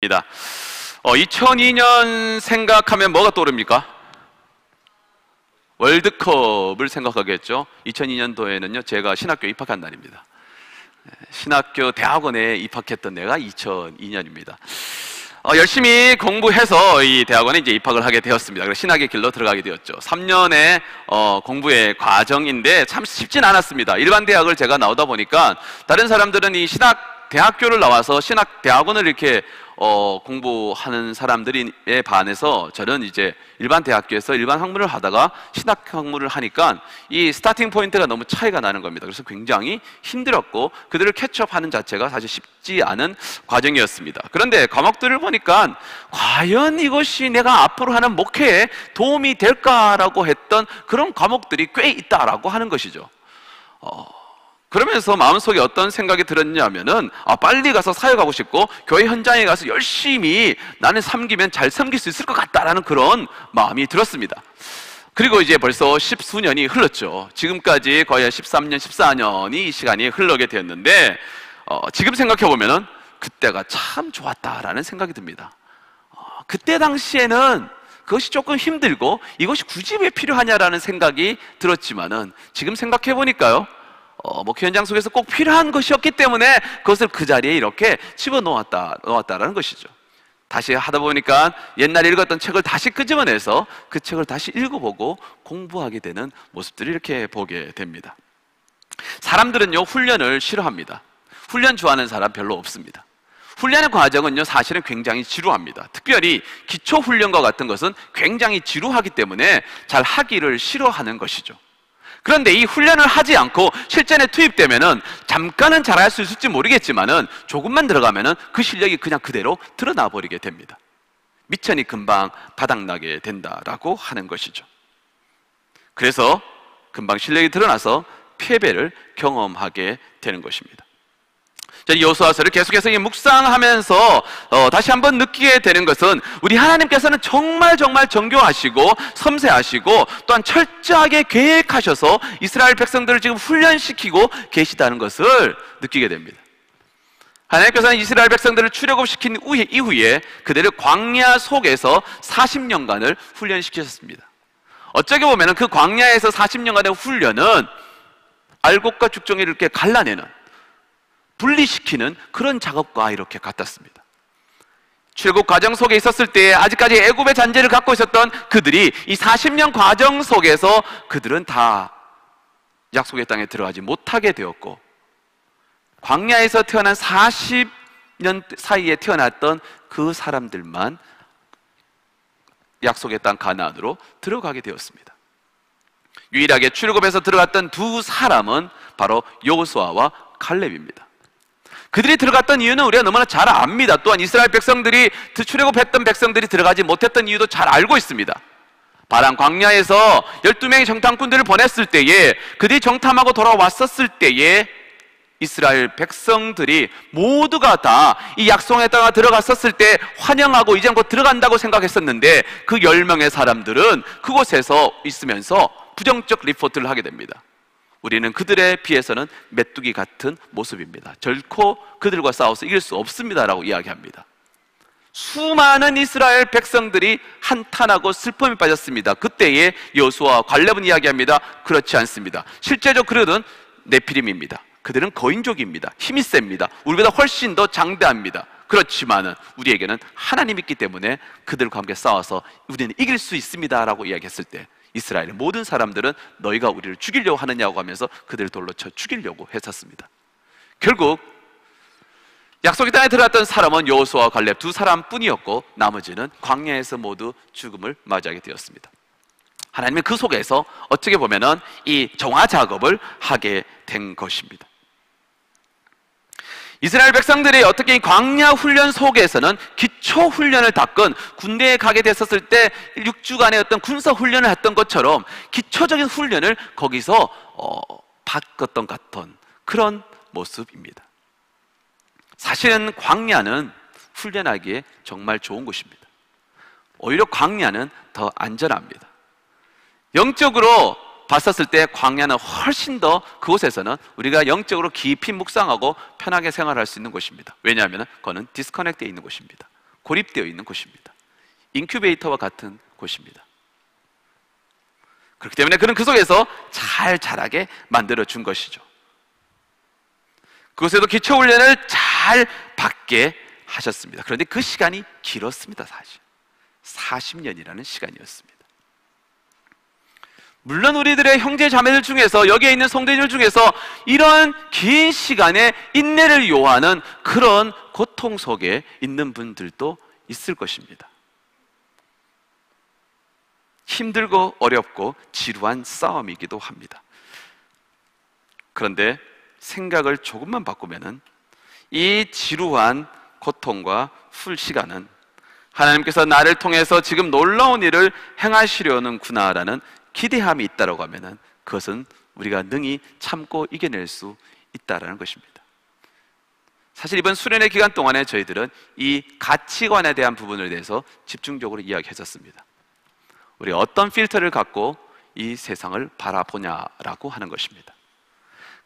입니다. 어, 2002년 생각하면 뭐가 떠오릅니까? 월드컵을 생각하겠죠. 2002년도에는요, 제가 신학교 입학한 날입니다. 예, 신학교 대학원에 입학했던 내가 2002년입니다. 어, 열심히 공부해서 이 대학원에 이제 입학을 하게 되었습니다. 그래서 신학의 길로 들어가게 되었죠. 3년의 어, 공부의 과정인데 참 쉽진 않았습니다. 일반 대학을 제가 나오다 보니까 다른 사람들은 이 신학 대학교를 나와서 신학 대학원을 이렇게 어, 공부하는 사람들에 반해서 저는 이제 일반 대학교에서 일반 학문을 하다가 신학 학문을 하니까 이 스타팅 포인트가 너무 차이가 나는 겁니다. 그래서 굉장히 힘들었고 그들을 캐치업하는 자체가 사실 쉽지 않은 과정이었습니다. 그런데 과목들을 보니까 과연 이것이 내가 앞으로 하는 목회에 도움이 될까라고 했던 그런 과목들이 꽤 있다라고 하는 것이죠. 어, 그러면서 마음속에 어떤 생각이 들었냐면은 아 빨리 가서 사역하고 싶고 교회 현장에 가서 열심히 나는 섬기면 잘 섬길 수 있을 것 같다라는 그런 마음이 들었습니다. 그리고 이제 벌써 십수년이 흘렀죠. 지금까지 거의 13년, 14년이 이 시간이 흘러게 되었는데 어, 지금 생각해 보면은 그때가 참 좋았다라는 생각이 듭니다. 어, 그때 당시에는 그것이 조금 힘들고 이것이 굳이 왜 필요하냐라는 생각이 들었지만은 지금 생각해 보니까요. 어, 목회 현장 속에서 꼭 필요한 것이었기 때문에 그것을 그 자리에 이렇게 집어넣었다, 넣었다라는 것이죠. 다시 하다 보니까 옛날에 읽었던 책을 다시 끄집어내서 그 책을 다시 읽어보고 공부하게 되는 모습들을 이렇게 보게 됩니다. 사람들은요, 훈련을 싫어합니다. 훈련 좋아하는 사람 별로 없습니다. 훈련의 과정은요, 사실은 굉장히 지루합니다. 특별히 기초훈련과 같은 것은 굉장히 지루하기 때문에 잘 하기를 싫어하는 것이죠. 그런데 이 훈련을 하지 않고 실전에 투입되면은 잠깐은 잘할 수 있을지 모르겠지만은 조금만 들어가면은 그 실력이 그냥 그대로 드러나 버리게 됩니다. 미천이 금방 바닥나게 된다라고 하는 것이죠. 그래서 금방 실력이 드러나서 패배를 경험하게 되는 것입니다. 여수와서를 계속해서 묵상하면서 어, 다시 한번 느끼게 되는 것은 우리 하나님께서는 정말 정말 정교하시고 섬세하시고 또한 철저하게 계획하셔서 이스라엘 백성들을 지금 훈련시키고 계시다는 것을 느끼게 됩니다. 하나님께서는 이스라엘 백성들을 출애굽시킨 이후에 그들을 광야 속에서 40년간을 훈련시키셨습니다. 어쩌게 보면 그 광야에서 40년간의 훈련은 알곡과 죽정이를 이렇게 갈라내는 분리시키는 그런 작업과 이렇게 같았습니다. 출국 과정 속에 있었을 때 아직까지 애굽의 잔재를 갖고 있었던 그들이 이 40년 과정 속에서 그들은 다 약속의 땅에 들어가지 못하게 되었고 광야에서 태어난 40년 사이에 태어났던 그 사람들만 약속의 땅 가나안으로 들어가게 되었습니다. 유일하게 출국에서 들어갔던 두 사람은 바로 여호수아와 칼렙입니다. 그들이 들어갔던 이유는 우리가 너무나 잘 압니다. 또한 이스라엘 백성들이 출애굽했던 백성들이 들어가지 못했던 이유도 잘 알고 있습니다. 바람 광야에서 12명의 정탐꾼들을 보냈을 때에 그들이 정탐하고 돌아왔었을 때에 이스라엘 백성들이 모두가 다 이 약속의 땅에 들어갔었을 때 환영하고 이제 곧 들어간다고 생각했었는데 그 10명의 사람들은 그곳에서 있으면서 부정적 리포트를 하게 됩니다. 우리는 그들에 비해서는 메뚜기 같은 모습입니다. 결코 그들과 싸워서 이길 수 없습니다라고 이야기합니다. 수많은 이스라엘 백성들이 한탄하고 슬픔에 빠졌습니다. 그때에 여수와 관렙은 이야기합니다. 그렇지 않습니다. 실제적 그들은 네피림입니다. 그들은 거인족입니다. 힘이 셉니다. 우리보다 훨씬 더 장대합니다. 그렇지만은 우리에게는 하나님 있기 때문에 그들과 함께 싸워서 우리는 이길 수 있습니다라고 이야기했을 때 이스라엘의 모든 사람들은 너희가 우리를 죽이려고 하느냐고 하면서 그들을 돌로 쳐 죽이려고 했었습니다. 결국 약속의 땅에 들어갔던 사람은 여호수아와 갈렙 두 사람뿐이었고 나머지는 광야에서 모두 죽음을 맞이하게 되었습니다. 하나님은 그 속에서 어떻게 보면은 이 정화 작업을 하게 된 것입니다. 이스라엘 백성들이 어떻게 광야 훈련 속에서는 기초 훈련을 닦은 군대에 가게 됐었을 때 6주간의 어떤 군사 훈련을 했던 것처럼 기초적인 훈련을 거기서 어, 받았던 같은 그런 모습입니다. 사실은 광야는 훈련하기에 정말 좋은 곳입니다. 오히려 광야는 더 안전합니다. 영적으로 봤었을 때 광야는 훨씬 더 그곳에서는 우리가 영적으로 깊이 묵상하고 편하게 생활할 수 있는 곳입니다. 왜냐하면 그거는 디스커넥트에 있는 곳입니다. 고립되어 있는 곳입니다. 인큐베이터와 같은 곳입니다. 그렇기 때문에 그는 그 속에서 잘 자라게 만들어 준 것이죠. 그곳에도 기초 훈련을 잘 받게 하셨습니다. 그런데 그 시간이 길었습니다, 사실. 40년이라는 시간이었습니다. 물론 우리들의 형제 자매들 중에서 여기에 있는 성도들 중에서 이런 긴 시간에 인내를 요하는 그런 고통 속에 있는 분들도 있을 것입니다. 힘들고 어렵고 지루한 싸움이기도 합니다. 그런데 생각을 조금만 바꾸면은 이 지루한 고통과 풀 시간은 하나님께서 나를 통해서 지금 놀라운 일을 행하시려는구나라는 기대함이 있다라고 하면은 그것은 우리가 능히 참고 이겨낼 수 있다라는 것입니다. 사실 이번 수련의 기간 동안에 저희들은 이 가치관에 대한 부분에 대해서 집중적으로 이야기했었습니다. 우리 어떤 필터를 갖고 이 세상을 바라보냐라고 하는 것입니다.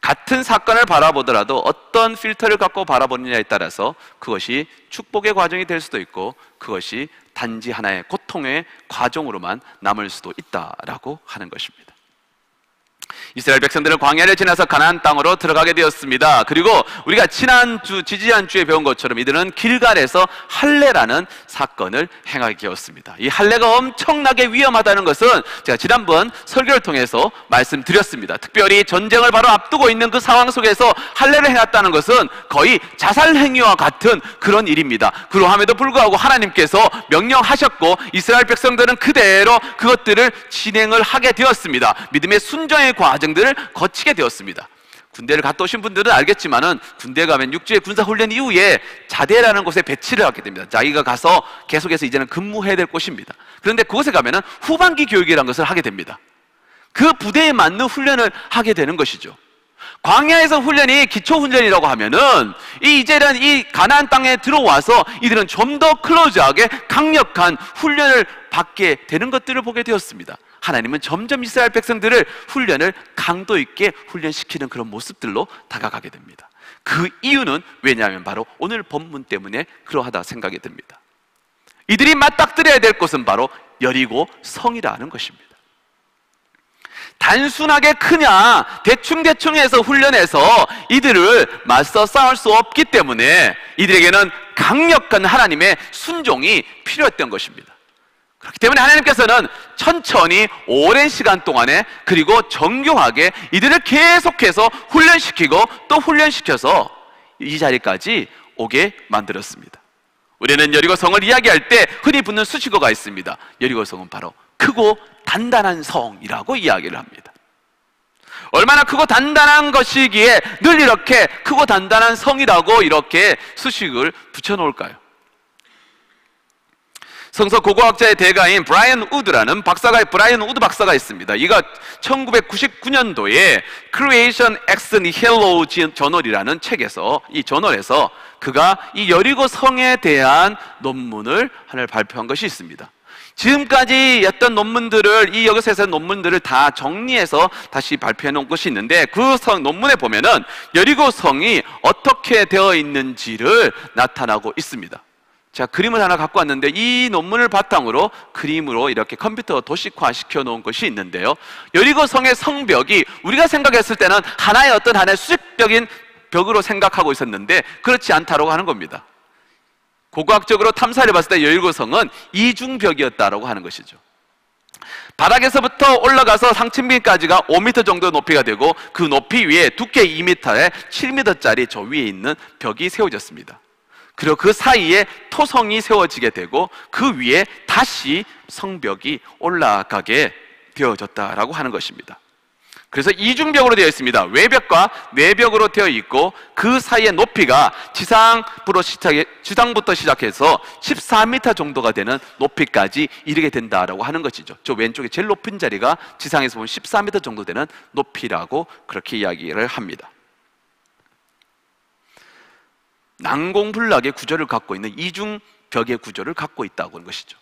같은 사건을 바라보더라도 어떤 필터를 갖고 바라보느냐에 따라서 그것이 축복의 과정이 될 수도 있고 그것이 단지 하나의 고통의 과정으로만 남을 수도 있다라고 하는 것입니다. 이스라엘 백성들은 광야를 지나서 가나안 땅으로 들어가게 되었습니다. 그리고 우리가 지난주 지지한 주에 배운 것처럼 이들은 길갈에서 할례라는 사건을 행하게 되었습니다. 이 할례가 엄청나게 위험하다는 것은 제가 지난번 설교를 통해서 말씀드렸습니다. 특별히 전쟁을 바로 앞두고 있는 그 상황 속에서 할례를 해놨다는 것은 거의 자살 행위와 같은 그런 일입니다. 그러함에도 불구하고 하나님께서 명령하셨고 이스라엘 백성들은 그대로 그것들을 진행을 하게 되었습니다. 믿음의 순종의 과정들을 거치게 되었습니다. 군대를 갔다 오신 분들은 알겠지만은 군대 가면 육지의 군사 훈련 이후에 자대라는 곳에 배치를 하게 됩니다. 자기가 가서 계속해서 이제는 근무해야 될 곳입니다. 그런데 그곳에 가면은 후반기 교육이라는 것을 하게 됩니다. 그 부대에 맞는 훈련을 하게 되는 것이죠. 광야에서 훈련이 기초 훈련이라고 하면은 이 이제는 이 가나안 땅에 들어와서 이들은 좀 더 클로즈하게 강력한 훈련을 받게 되는 것들을 보게 되었습니다. 하나님은 점점 이스라엘 백성들을 훈련을 강도 있게 훈련시키는 그런 모습들로 다가가게 됩니다. 그 이유는 왜냐하면 바로 오늘 본문 때문에 그러하다 생각이 듭니다. 이들이 맞닥뜨려야 될 곳은 바로 여리고 성이라는 것입니다. 단순하게 크냐 대충대충 해서 훈련해서 이들을 맞서 싸울 수 없기 때문에 이들에게는 강력한 하나님의 순종이 필요했던 것입니다. 그렇기 때문에 하나님께서는 천천히 오랜 시간 동안에 그리고 정교하게 이들을 계속해서 훈련시키고 또 훈련시켜서 이 자리까지 오게 만들었습니다. 우리는 여리고 성을 이야기할 때 흔히 붙는 수식어가 있습니다. 여리고 성은 바로 크고 단단한 성이라고 이야기를 합니다. 얼마나 크고 단단한 것이기에 늘 이렇게 크고 단단한 성이라고 이렇게 수식을 붙여놓을까요? 성서 고고학자의 대가인 브라이언 우드라는 박사가 브라이언 우드 박사가 있습니다. 이가 1999년도에 Creation Ex Nihilo 저널이라는 책에서 이 저널에서 그가 이 여리고 성에 대한 논문을 하나를 발표한 것이 있습니다. 지금까지 했던 논문들을 이 여기서 논문들을 다 정리해서 다시 발표해 놓은 것이 있는데 그 성 논문에 보면은 여리고 성이 어떻게 되어 있는지를 나타나고 있습니다. 제가 그림을 하나 갖고 왔는데 이 논문을 바탕으로 그림으로 이렇게 컴퓨터 도식화 시켜 놓은 것이 있는데요. 여리고 성의 성벽이 우리가 생각했을 때는 하나의 어떤 하나의 수직적인 벽으로 생각하고 있었는데 그렇지 않다고 하는 겁니다. 고고학적으로 탐사를 봤을 때 여리고 성은 이중벽이었다라고 하는 것이죠. 바닥에서부터 올라가서 상층비까지가 5m 정도 높이가 되고 그 높이 위에 두께 2m에 7m짜리 저 위에 있는 벽이 세워졌습니다. 그리고 그 사이에 토성이 세워지게 되고 그 위에 다시 성벽이 올라가게 되어졌다라고 하는 것입니다. 그래서 이중벽으로 되어 있습니다. 외벽과 내벽으로 되어 있고 그 사이의 높이가 지상부로 시작해, 지상부터 시작해서 14m 정도가 되는 높이까지 이르게 된다라고 하는 것이죠. 저 왼쪽에 제일 높은 자리가 지상에서 보면 14m 정도 되는 높이라고 그렇게 이야기를 합니다. 난공불락의 구조를 갖고 있는 이중 벽의 구조를 갖고 있다고 하는 것이죠.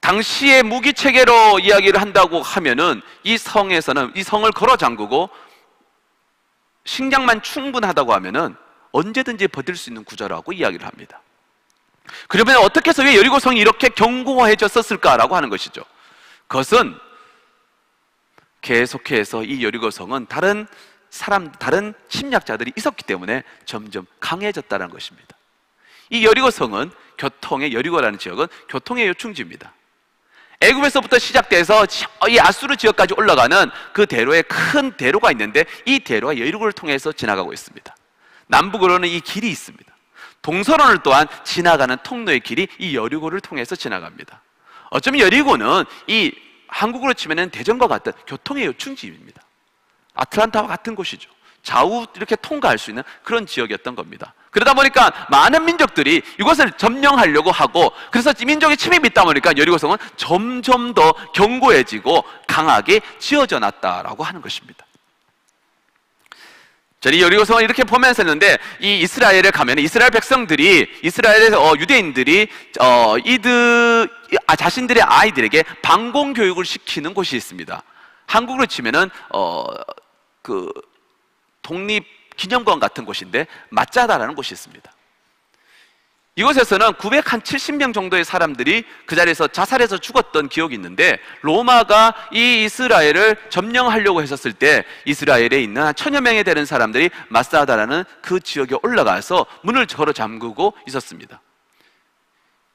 당시의 무기 체계로 이야기를 한다고 하면은 이 성에서는 이 성을 걸어 잠그고 식량만 충분하다고 하면은 언제든지 버틸 수 있는 구조라고 이야기를 합니다. 그러면 어떻게 해서 왜 여리고성이 이렇게 견고해졌었을까라고 하는 것이죠. 그것은 계속해서 이 여리고성은 다른 사람, 다른 침략자들이 있었기 때문에 점점 강해졌다는 것입니다. 이 여리고 성은 교통의 여리고라는 지역은 교통의 요충지입니다. 애굽에서부터 시작돼서 이 아수르 지역까지 올라가는 그 대로에 큰 대로가 있는데 이 대로가 여리고를 통해서 지나가고 있습니다. 남북으로는 이 길이 있습니다. 동서론을 또한 지나가는 통로의 길이 이 여리고를 통해서 지나갑니다. 어쩌면 여리고는 이 한국으로 치면 대전과 같은 교통의 요충지입니다. 아틀란타와 같은 곳이죠. 좌우 이렇게 통과할 수 있는 그런 지역이었던 겁니다. 그러다 보니까 많은 민족들이 이것을 점령하려고 하고 그래서 민족의 침입이 있다 보니까 여리고성은 점점 더 견고해지고 강하게 지어져 놨다라고 하는 것입니다. 저희 여리고성을 이렇게 보면서 했는데 이 이스라엘에 가면 이스라엘 백성들이 이스라엘의 어, 유대인들이 어, 이들 아, 자신들의 아이들에게 방공 교육을 시키는 곳이 있습니다. 한국으로 치면은 어, 그 독립 기념관 같은 곳인데 마짜다라는 곳이 있습니다. 이곳에서는 970명 정도의 사람들이 그 자리에서 자살해서 죽었던 기억이 있는데 로마가 이 이스라엘을 점령하려고 했었을 때 이스라엘에 있는 한 천여 명에 되는 사람들이 마사다라는 그 지역에 올라가서 문을 걸어 잠그고 있었습니다.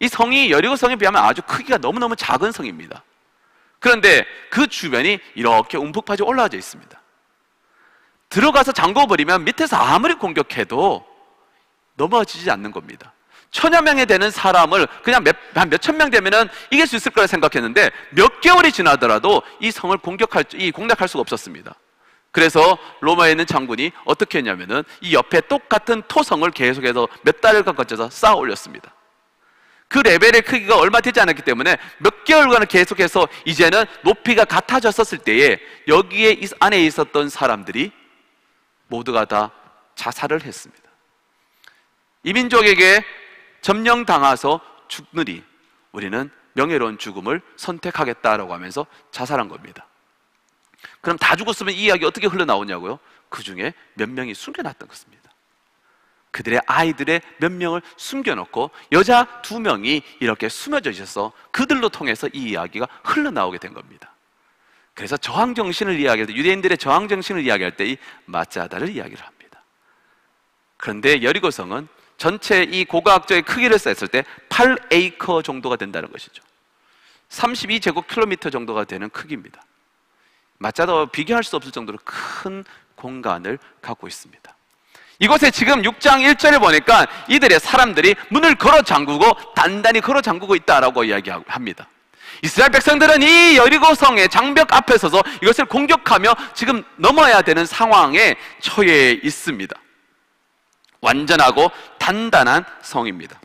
이 성이 여리고 성에 비하면 아주 크기가 너무너무 작은 성입니다. 그런데 그 주변이 이렇게 움푹 파져 올라와져 있습니다. 들어가서 잠궈버리면 밑에서 아무리 공격해도 넘어지지 않는 겁니다. 천여 명에 되는 사람을 그냥 몇, 한 몇천 명 되면은 이길 수 있을 거라 생각했는데 몇 개월이 지나더라도 이 성을 공격할, 이 공략할 수가 없었습니다. 그래서 로마에 있는 장군이 어떻게 했냐면은 이 옆에 똑같은 토성을 계속해서 몇 달을 거쳐서 쌓아 올렸습니다. 그 레벨의 크기가 얼마 되지 않았기 때문에 몇 개월간을 계속해서 이제는 높이가 같아졌었을 때에 여기에 안에 있었던 사람들이 모두가 다 자살을 했습니다. 이 민족에게 점령당해서 죽느니 우리는 명예로운 죽음을 선택하겠다라고 하면서 자살한 겁니다. 그럼 다 죽었으면 이 이야기 어떻게 흘러나오냐고요? 그 중에 몇 명이 숨겨놨던 것입니다. 그들의 아이들의 몇 명을 숨겨놓고 여자 두 명이 이렇게 숨어져 있어서 그들로 통해서 이 이야기가 흘러나오게 된 겁니다. 그래서 저항 정신을 이야기할 때, 유대인들의 저항 정신을 이야기할 때 이 마짜다를 이야기를 합니다. 그런데 여리고성은 전체 이 고고학적인 크기를 셌을 때 8에이커 정도가 된다는 것이죠. 32제곱킬로미터 정도가 되는 크기입니다. 맞자도 비교할 수 없을 정도로 큰 공간을 갖고 있습니다. 이곳에 지금 6장 1절에 보니까 이들의 사람들이 문을 걸어 잠그고 단단히 걸어 잠그고 있다라고 이야기합니다. 이스라엘 백성들은 이 여리고성의 장벽 앞에 서서 이것을 공격하며 지금 넘어야 되는 상황에 처해 있습니다. 완전하고 단단한 성입니다.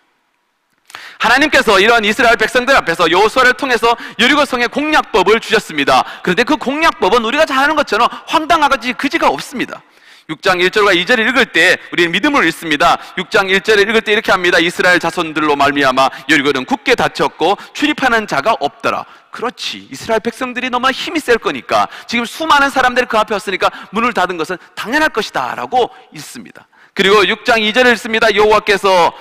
하나님께서 이러한 이스라엘 백성들 앞에서 여호수아를 통해서 여리고성의 공략법을 주셨습니다. 그런데 그 공략법은 우리가 잘 아는 것처럼 황당하지 그지가 없습니다. 6장 1절과 2절을 읽을 때 우리는 믿음을 읽습니다. 6장 1절을 읽을 때 이렇게 합니다. 이스라엘 자손들로 말미암아 여리고는 굳게 닫혔고 출입하는 자가 없더라. 그렇지. 이스라엘 백성들이 너무 힘이 셀 거니까 지금 수많은 사람들이 그 앞에 왔으니까 문을 닫은 것은 당연할 것이다라고 읽습니다. 그리고 6장 2절을 읽습니다. 여호와께서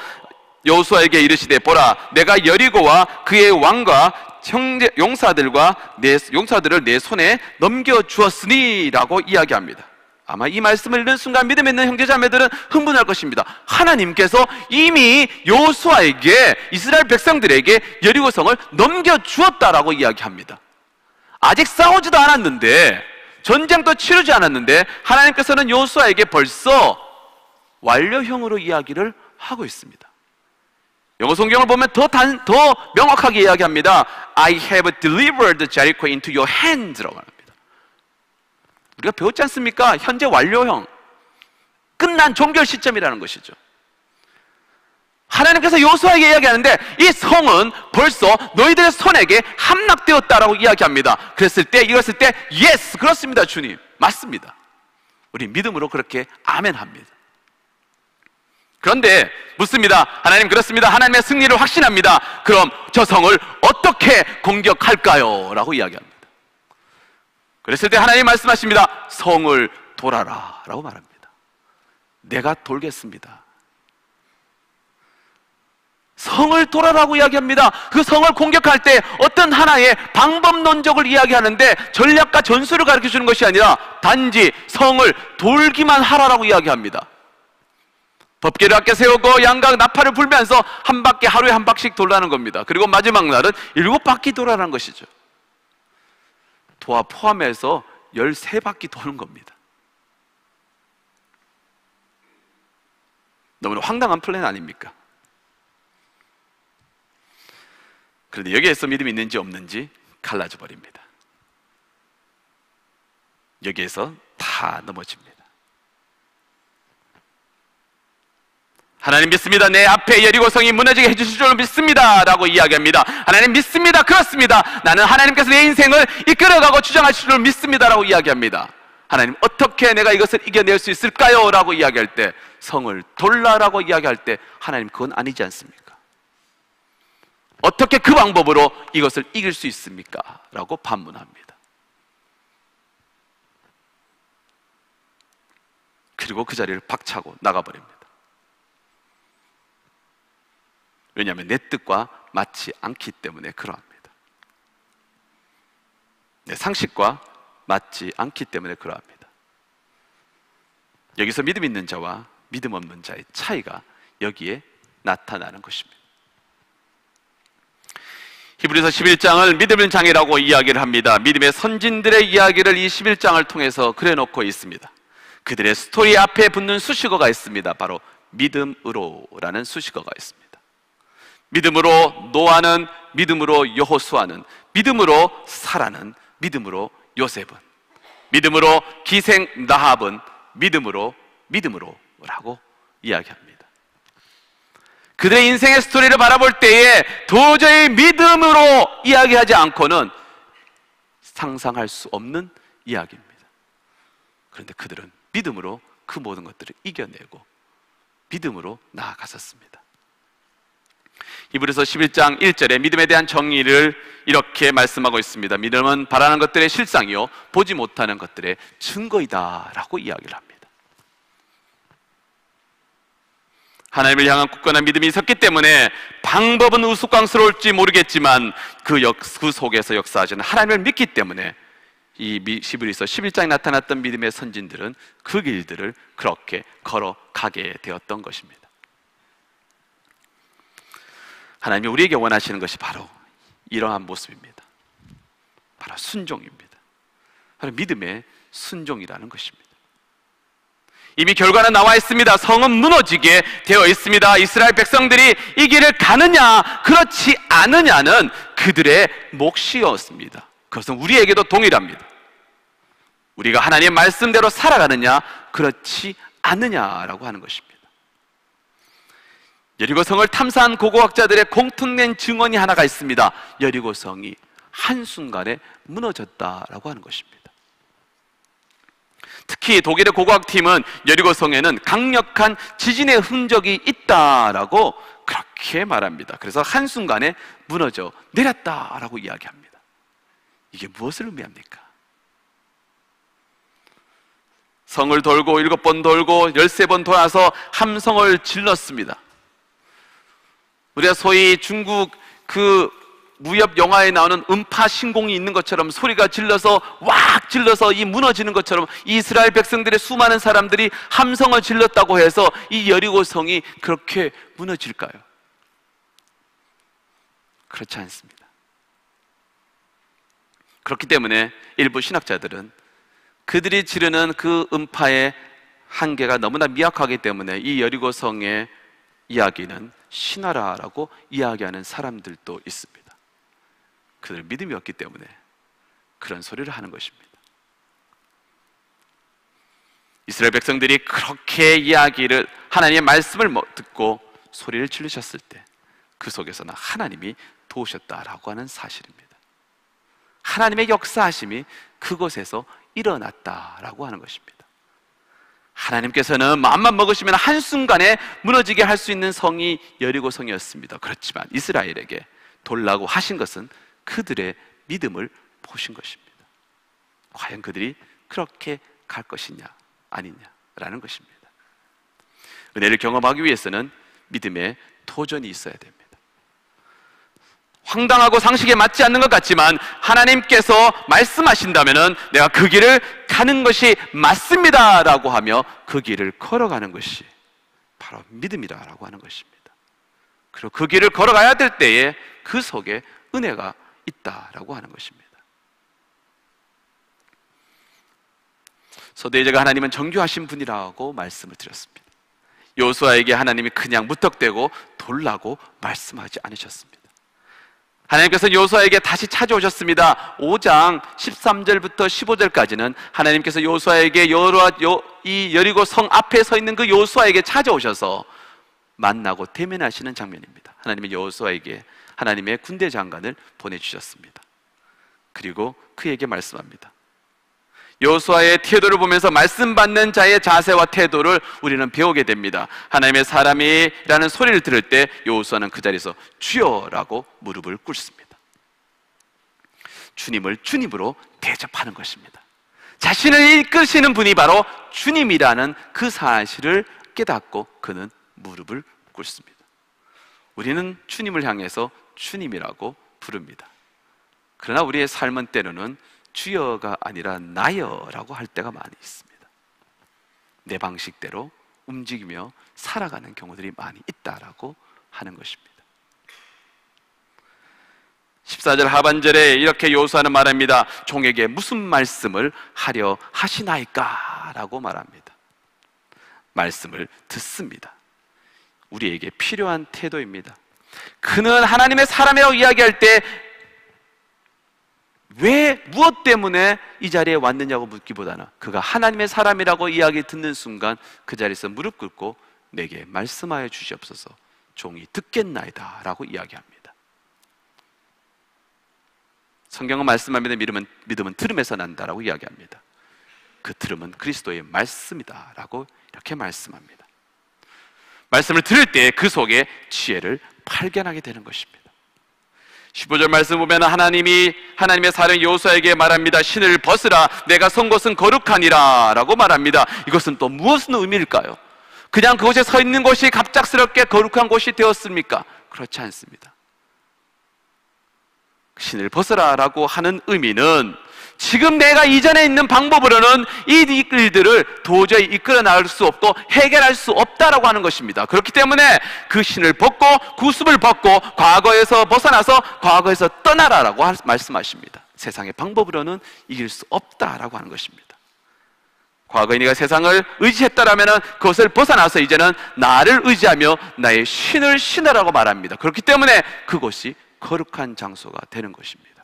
여호수아에게 이르시되 보라 내가 여리고와 그의 왕과 형제 용사들과 내 용사들을 내 손에 넘겨 주었으니라고 이야기합니다. 아마 이 말씀을 읽는 순간 믿음 있는 형제자매들은 흥분할 것입니다. 하나님께서 이미 여호수아에게 이스라엘 백성들에게 여리고성을 넘겨 주었다라고 이야기합니다. 아직 싸우지도 않았는데 전쟁도 치르지 않았는데 하나님께서는 여호수아에게 벌써 완료형으로 이야기를 하고 있습니다. 영어 성경을 보면 더, 단, 더 명확하게 이야기합니다. I have delivered Jericho into your hands라고 합니다. 우리가 배웠지 않습니까? 현재 완료형. 끝난 종결 시점이라는 것이죠. 하나님께서 여호수아에게 이야기하는데 이 성은 벌써 너희들의 손에게 함락되었다라고 이야기합니다. 그랬을 때 이랬을 때 yes 그렇습니다 주님 맞습니다. 우리 믿음으로 그렇게 아멘합니다. 그런데 묻습니다. 하나님 그렇습니다. 하나님의 승리를 확신합니다. 그럼 저 성을 어떻게 공격할까요? 라고 이야기합니다. 그랬을 때 하나님 말씀하십니다. 성을 돌아라. 라고 말합니다. 내가 돌겠습니다. 성을 돌아라고 이야기합니다. 그 성을 공격할 때 어떤 하나의 방법론적을 이야기하는데 전략과 전술을 가르쳐 주는 것이 아니라 단지 성을 돌기만 하라라고 이야기합니다. 법계를 아껴 세우고 양각 나팔을 불면서 한 바퀴 하루에 한 바퀴씩 돌라는 겁니다. 그리고 마지막 날은 일곱 바퀴 돌아라는 것이죠. 도화 포함해서 열세 바퀴 도는 겁니다. 너무나 황당한 플랜 아닙니까? 그런데 여기에서 믿음이 있는지 없는지 갈라져 버립니다. 여기에서 다 넘어집니다. 하나님 믿습니다. 내 앞에 여리고성이 무너지게 해주실 줄 믿습니다. 라고 이야기합니다. 하나님 믿습니다. 그렇습니다. 나는 하나님께서 내 인생을 이끌어가고 주장하실 줄 믿습니다. 라고 이야기합니다. 하나님 어떻게 내가 이것을 이겨낼 수 있을까요? 라고 이야기할 때 성을 돌라라고 이야기할 때 하나님 그건 아니지 않습니까? 어떻게 그 방법으로 이것을 이길 수 있습니까? 라고 반문합니다. 그리고 그 자리를 박차고 나가버립니다. 왜냐하면 내 뜻과 맞지 않기 때문에 그러합니다. 내 상식과 맞지 않기 때문에 그러합니다. 여기서 믿음 있는 자와 믿음 없는 자의 차이가 여기에 나타나는 것입니다. 히브리서 11장을 믿음의 장이라고 이야기를 합니다. 믿음의 선진들의 이야기를 이 11장을 통해서 그려놓고 있습니다. 그들의 스토리 앞에 붙는 수식어가 있습니다. 바로 믿음으로라는 수식어가 있습니다. 믿음으로 노아는 믿음으로 여호수아는 믿음으로 사라는 믿음으로 요셉은 믿음으로 기생 나합은 믿음으로 믿음으로라고 이야기합니다. 그들의 인생의 스토리를 바라볼 때에 도저히 믿음으로 이야기하지 않고는 상상할 수 없는 이야기입니다. 그런데 그들은 믿음으로 그 모든 것들을 이겨내고 믿음으로 나아갔었습니다. 히브리서 11장 1절에 믿음에 대한 정의를 이렇게 말씀하고 있습니다. 믿음은 바라는 것들의 실상이요 보지 못하는 것들의 증거이다라고 이야기를 합니다. 하나님을 향한 굳건한 믿음이 있었기 때문에 방법은 우스꽝스러울지 모르겠지만 그, 역, 그 속에서 역사하시는 하나님을 믿기 때문에 이 히브리서 11장에 나타났던 믿음의 선진들은 그 길들을 그렇게 걸어가게 되었던 것입니다. 하나님이 우리에게 원하시는 것이 바로 이러한 모습입니다. 바로 순종입니다. 바로 믿음의 순종이라는 것입니다. 이미 결과는 나와 있습니다. 성은 무너지게 되어 있습니다. 이스라엘 백성들이 이 길을 가느냐, 그렇지 않느냐는 그들의 몫이었습니다. 그것은 우리에게도 동일합니다. 우리가 하나님의 말씀대로 살아가느냐, 그렇지 않느냐라고 하는 것입니다. 여리고성을 탐사한 고고학자들의 공통된 증언이 하나가 있습니다. 여리고성이 한순간에 무너졌다라고 하는 것입니다. 특히 독일의 고고학팀은 여리고성에는 강력한 지진의 흔적이 있다라고 그렇게 말합니다. 그래서 한순간에 무너져 내렸다라고 이야기합니다. 이게 무엇을 의미합니까? 성을 돌고 일곱 번 돌고 열세 번 돌아서 함성을 질렀습니다. 우리가 소위 중국 그 무협 영화에 나오는 음파 신공이 있는 것처럼 소리가 질러서 왁 질러서 이 무너지는 것처럼 이스라엘 백성들의 수많은 사람들이 함성을 질렀다고 해서 이 여리고 성이 그렇게 무너질까요? 그렇지 않습니다. 그렇기 때문에 일부 신학자들은 그들이 지르는 그 음파의 한계가 너무나 미약하기 때문에 이 여리고 성의 이야기는 신하라라고 이야기하는 사람들도 있습니다. 그들 믿음이 없기 때문에 그런 소리를 하는 것입니다. 이스라엘 백성들이 그렇게 이야기를 하나님의 말씀을 뭐 듣고 소리를 지르셨을 때 그 속에서는 하나님이 도우셨다라고 하는 사실입니다. 하나님의 역사하심이 그곳에서 일어났다라고 하는 것입니다. 하나님께서는 마음만 먹으시면 한순간에 무너지게 할 수 있는 성이 여리고 성이었습니다. 그렇지만 이스라엘에게 돌라고 하신 것은 그들의 믿음을 보신 것입니다. 과연 그들이 그렇게 갈 것이냐 아니냐라는 것입니다. 은혜를 경험하기 위해서는 믿음의 도전이 있어야 됩니다. 황당하고 상식에 맞지 않는 것 같지만 하나님께서 말씀하신다면은 내가 그 길을 가는 것이 맞습니다 라고 하며 그 길을 걸어가는 것이 바로 믿음이라고 하는 것입니다. 그리고 그 길을 걸어가야 될 때에 그 속에 은혜가 있다 라고 하는 것입니다. 서대제가 하나님은 정교하신 분이라고 말씀을 드렸습니다. 요수아에게 하나님이 그냥 무턱대고 돌라고 말씀하지 않으셨습니다. 하나님께서 요수아에게 다시 찾아오셨습니다. 5장 13절부터 15절까지는 하나님께서 요수아에게 이 여리고 성 앞에 서 있는 그 요수아에게 찾아오셔서 만나고 대면하시는 장면입니다. 하나님의 여호수아에게 하나님의 군대 장관을 보내 주셨습니다. 그리고 그에게 말씀합니다. 여호수아의 태도를 보면서 말씀 받는 자의 자세와 태도를 우리는 배우게 됩니다. 하나님의 사람이라는 소리를 들을 때 여호수아는 그 자리에서 주여라고 무릎을 꿇습니다. 주님을 주님으로 대접하는 것입니다. 자신을 이끄시는 분이 바로 주님이라는 그 사실을 깨닫고 그는 무릎을 꿇습니다. 우리는 주님을 향해서 주님이라고 부릅니다. 그러나 우리의 삶은 때로는 주여가 아니라 나여라고 할 때가 많이 있습니다. 내 방식대로 움직이며 살아가는 경우들이 많이 있다라고 하는 것입니다. 14절 하반절에 이렇게 요수하는 말합니다. 종에게 무슨 말씀을 하려 하시나이까? 라고 말합니다. 말씀을 듣습니다. 우리에게 필요한 태도입니다. 그는 하나님의 사람이라고 이야기할 때 왜, 무엇 때문에 이 자리에 왔느냐고 묻기보다는 그가 하나님의 사람이라고 이야기 듣는 순간 그 자리에서 무릎 꿇고 내게 말씀하여 주시옵소서 종이 듣겠나이다 라고 이야기합니다. 성경은 말씀합니다. 믿음은, 믿음은 들음에서 난다라고 이야기합니다. 그 들음은 그리스도의 말씀이다 라고 이렇게 말씀합니다. 말씀을 들을 때 그 속에 지혜를 발견하게 되는 것입니다. 15절 말씀 보면 하나님이 하나님의 사령 요수에게 말합니다. 신을 벗으라 내가 선 곳은 거룩하니라 라고 말합니다. 이것은 또 무엇의 의미일까요? 그냥 그곳에 서 있는 곳이 갑작스럽게 거룩한 곳이 되었습니까? 그렇지 않습니다. 신을 벗으라 라고 하는 의미는 지금 내가 이전에 있는 방법으로는 이 일들을 도저히 이끌어 나갈 수 없고 해결할 수 없다라고 하는 것입니다. 그렇기 때문에 그 신을 벗고 구습을 벗고 과거에서 벗어나서 과거에서 떠나라라고 말씀하십니다. 세상의 방법으로는 이길 수 없다라고 하는 것입니다. 과거에 네가 세상을 의지했다라면 그것을 벗어나서 이제는 나를 의지하며 나의 신을 신으라고 말합니다. 그렇기 때문에 그곳이 거룩한 장소가 되는 것입니다.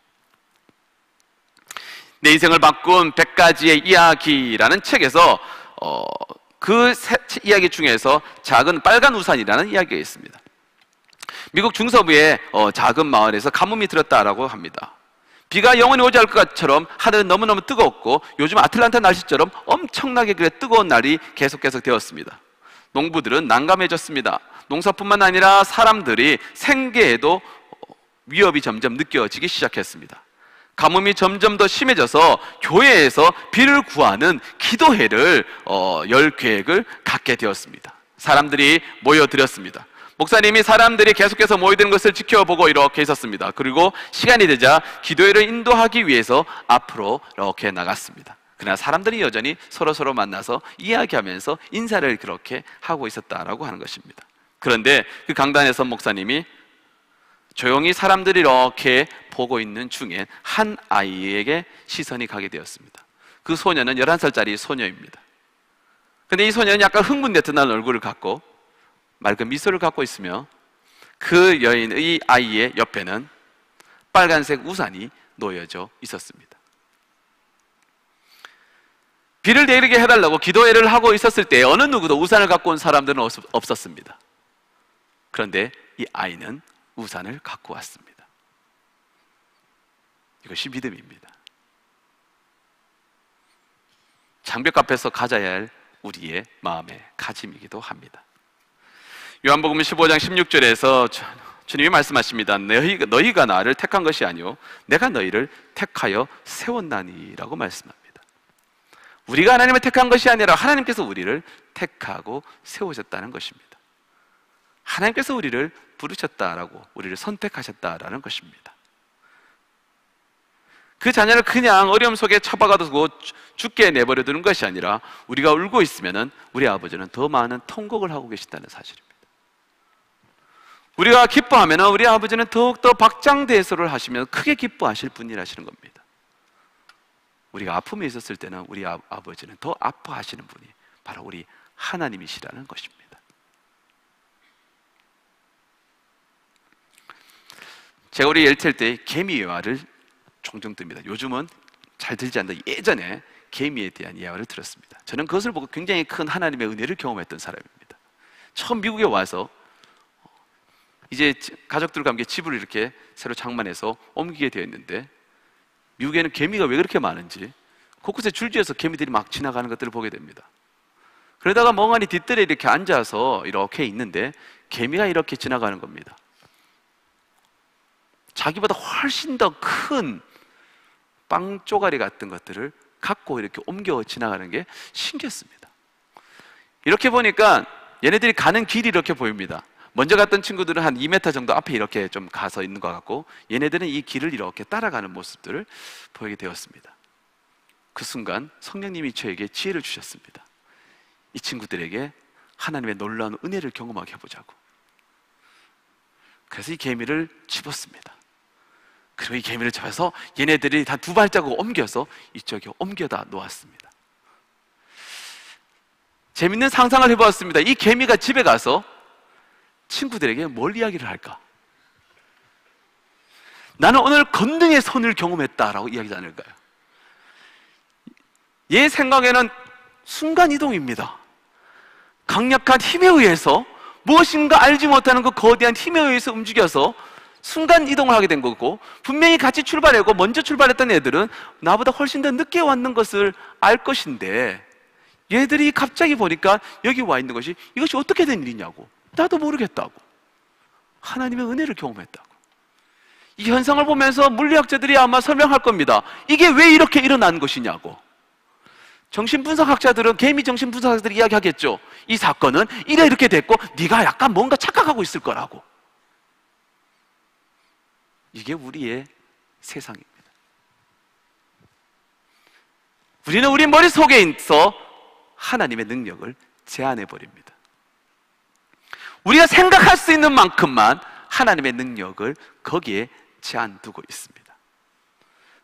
내 인생을 바꾼 100가지의 이야기라는 책에서 어, 그 이야기 중에서 작은 빨간 우산이라는 이야기가 있습니다. 미국 중서부의 어, 작은 마을에서 가뭄이 들었다라고 합니다. 비가 영원히 오지 않을 것처럼 하늘은 너무너무 뜨겁고 요즘 아틀란타 날씨처럼 엄청나게 그래 뜨거운 날이 계속 계속 되었습니다. 농부들은 난감해졌습니다. 농사뿐만 아니라 사람들이 생계에도 위협이 점점 느껴지기 시작했습니다. 가뭄이 점점 더 심해져서 교회에서 비를 구하는 기도회를 어, 열 계획을 갖게 되었습니다. 사람들이 모여들었습니다. 목사님이 사람들이 계속해서 모이는 것을 지켜보고 이렇게 있었습니다. 그리고 시간이 되자 기도회를 인도하기 위해서 앞으로 이렇게 나갔습니다. 그러나 사람들이 여전히 서로서로 만나서 이야기하면서 인사를 그렇게 하고 있었다라고 하는 것입니다. 그런데 그 강단에서 목사님이 조용히 사람들이 이렇게 보고 있는 중에 한 아이에게 시선이 가게 되었습니다. 그 소녀는 11살짜리 소녀입니다. 근데 이 소녀는 약간 흥분됐던 얼굴을 갖고 맑은 미소를 갖고 있으며 그 여인의 아이의 옆에는 빨간색 우산이 놓여져 있었습니다. 비를 내리게 해달라고 기도회를 하고 있었을 때 어느 누구도 우산을 갖고 온 사람들은 없었습니다. 그런데 이 아이는 우산을 갖고 왔습니다. 이것이 믿음입니다. 장벽 앞에서 가져야 할 우리의 마음의 가짐이기도 합니다. 요한복음 15장 16절에서 주님이 말씀하십니다. 너희가, 너희가 나를 택한 것이 아니요 내가 너희를 택하여 세웠나니라고 말씀합니다. 우리가 하나님을 택한 것이 아니라 하나님께서 우리를 택하고 세우셨다는 것입니다. 하나님께서 우리를 부르셨다라고 우리를 선택하셨다라는 것입니다. 그 자녀를 그냥 어려움 속에 처박아두고 죽게 내버려 두는 것이 아니라 우리가 울고 있으면 우리 아버지는 더 많은 통곡을 하고 계신다는 사실입니다. 우리가 기뻐하면 우리 아버지는 더욱더 박장대소를 하시면 크게 기뻐하실 분이라시는 겁니다. 우리가 아픔이 있었을 때는 우리 아, 아버지는 더 아파하시는 분이 바로 우리 하나님이시라는 것입니다. 제가 우리 엘텔 때 개미화를 종종 듭니다. 요즘은 잘 들지 않는다. 예전에 개미에 대한 이야기를 들었습니다. 저는 그것을 보고 굉장히 큰 하나님의 은혜를 경험했던 사람입니다. 처음 미국에 와서 이제 가족들과 함께 집을 이렇게 새로 장만해서 옮기게 되었는데 미국에는 개미가 왜 그렇게 많은지 곳곳에 줄지어서 개미들이 막 지나가는 것들을 보게 됩니다. 그러다가 멍하니 뒷뜰에 이렇게 앉아서 이렇게 있는데 개미가 이렇게 지나가는 겁니다. 자기보다 훨씬 더 큰 빵 쪼가리 같은 것들을 갖고 이렇게 옮겨 지나가는 게 신기했습니다. 이렇게 보니까 얘네들이 가는 길이 이렇게 보입니다. 먼저 갔던 친구들은 한 2m 정도 앞에 이렇게 좀 가서 있는 것 같고 얘네들은 이 길을 이렇게 따라가는 모습들을 보이게 되었습니다. 그 순간 성령님이 저에게 지혜를 주셨습니다. 이 친구들에게 하나님의 놀라운 은혜를 경험하게 해보자고. 그래서 이 개미를 집었습니다. 그리고 이 개미를 잡아서 얘네들이 다두 발자국 옮겨서 이쪽에 옮겨다 놓았습니다. 재밌는 상상을 해보았습니다. 이 개미가 집에 가서 친구들에게 뭘 이야기를 할까? 나는 오늘 건능의 손을 경험했다라고 이야기하지 않을까요? 얘 생각에는 순간이동입니다. 강력한 힘에 의해서 무엇인가 알지 못하는 그 거대한 힘에 의해서 움직여서 순간 이동을 하게 된 거고 분명히 같이 출발하고 먼저 출발했던 애들은 나보다 훨씬 더 늦게 왔는 것을 알 것인데 얘들이 갑자기 보니까 여기 와 있는 것이 이것이 어떻게 된 일이냐고 나도 모르겠다고. 하나님의 은혜를 경험했다고. 이 현상을 보면서 물리학자들이 아마 설명할 겁니다. 이게 왜 이렇게 일어난 것이냐고. 정신분석학자들은 개미 정신분석학자들이 이야기하겠죠. 이 사건은 이래 이렇게 됐고 네가 약간 뭔가 착각하고 있을 거라고 이게 우리의 세상입니다. 우리는 우리 머릿속에 있어 하나님의 능력을 제한해 버립니다. 우리가 생각할 수 있는 만큼만 하나님의 능력을 거기에 제한 두고 있습니다.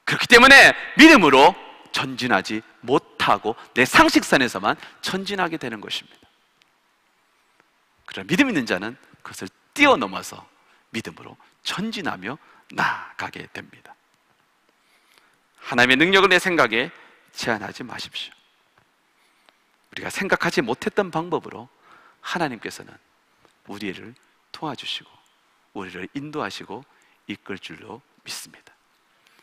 그렇기 때문에 믿음으로 전진하지 못하고 내 상식선에서만 전진하게 되는 것입니다. 그러나 믿음 있는 자는 그것을 뛰어넘어서 믿음으로 전진하며 나아가게 됩니다. 하나님의 능력을 내 생각에 제한하지 마십시오. 우리가 생각하지 못했던 방법으로 하나님께서는 우리를 도와주시고 우리를 인도하시고 이끌 줄로 믿습니다.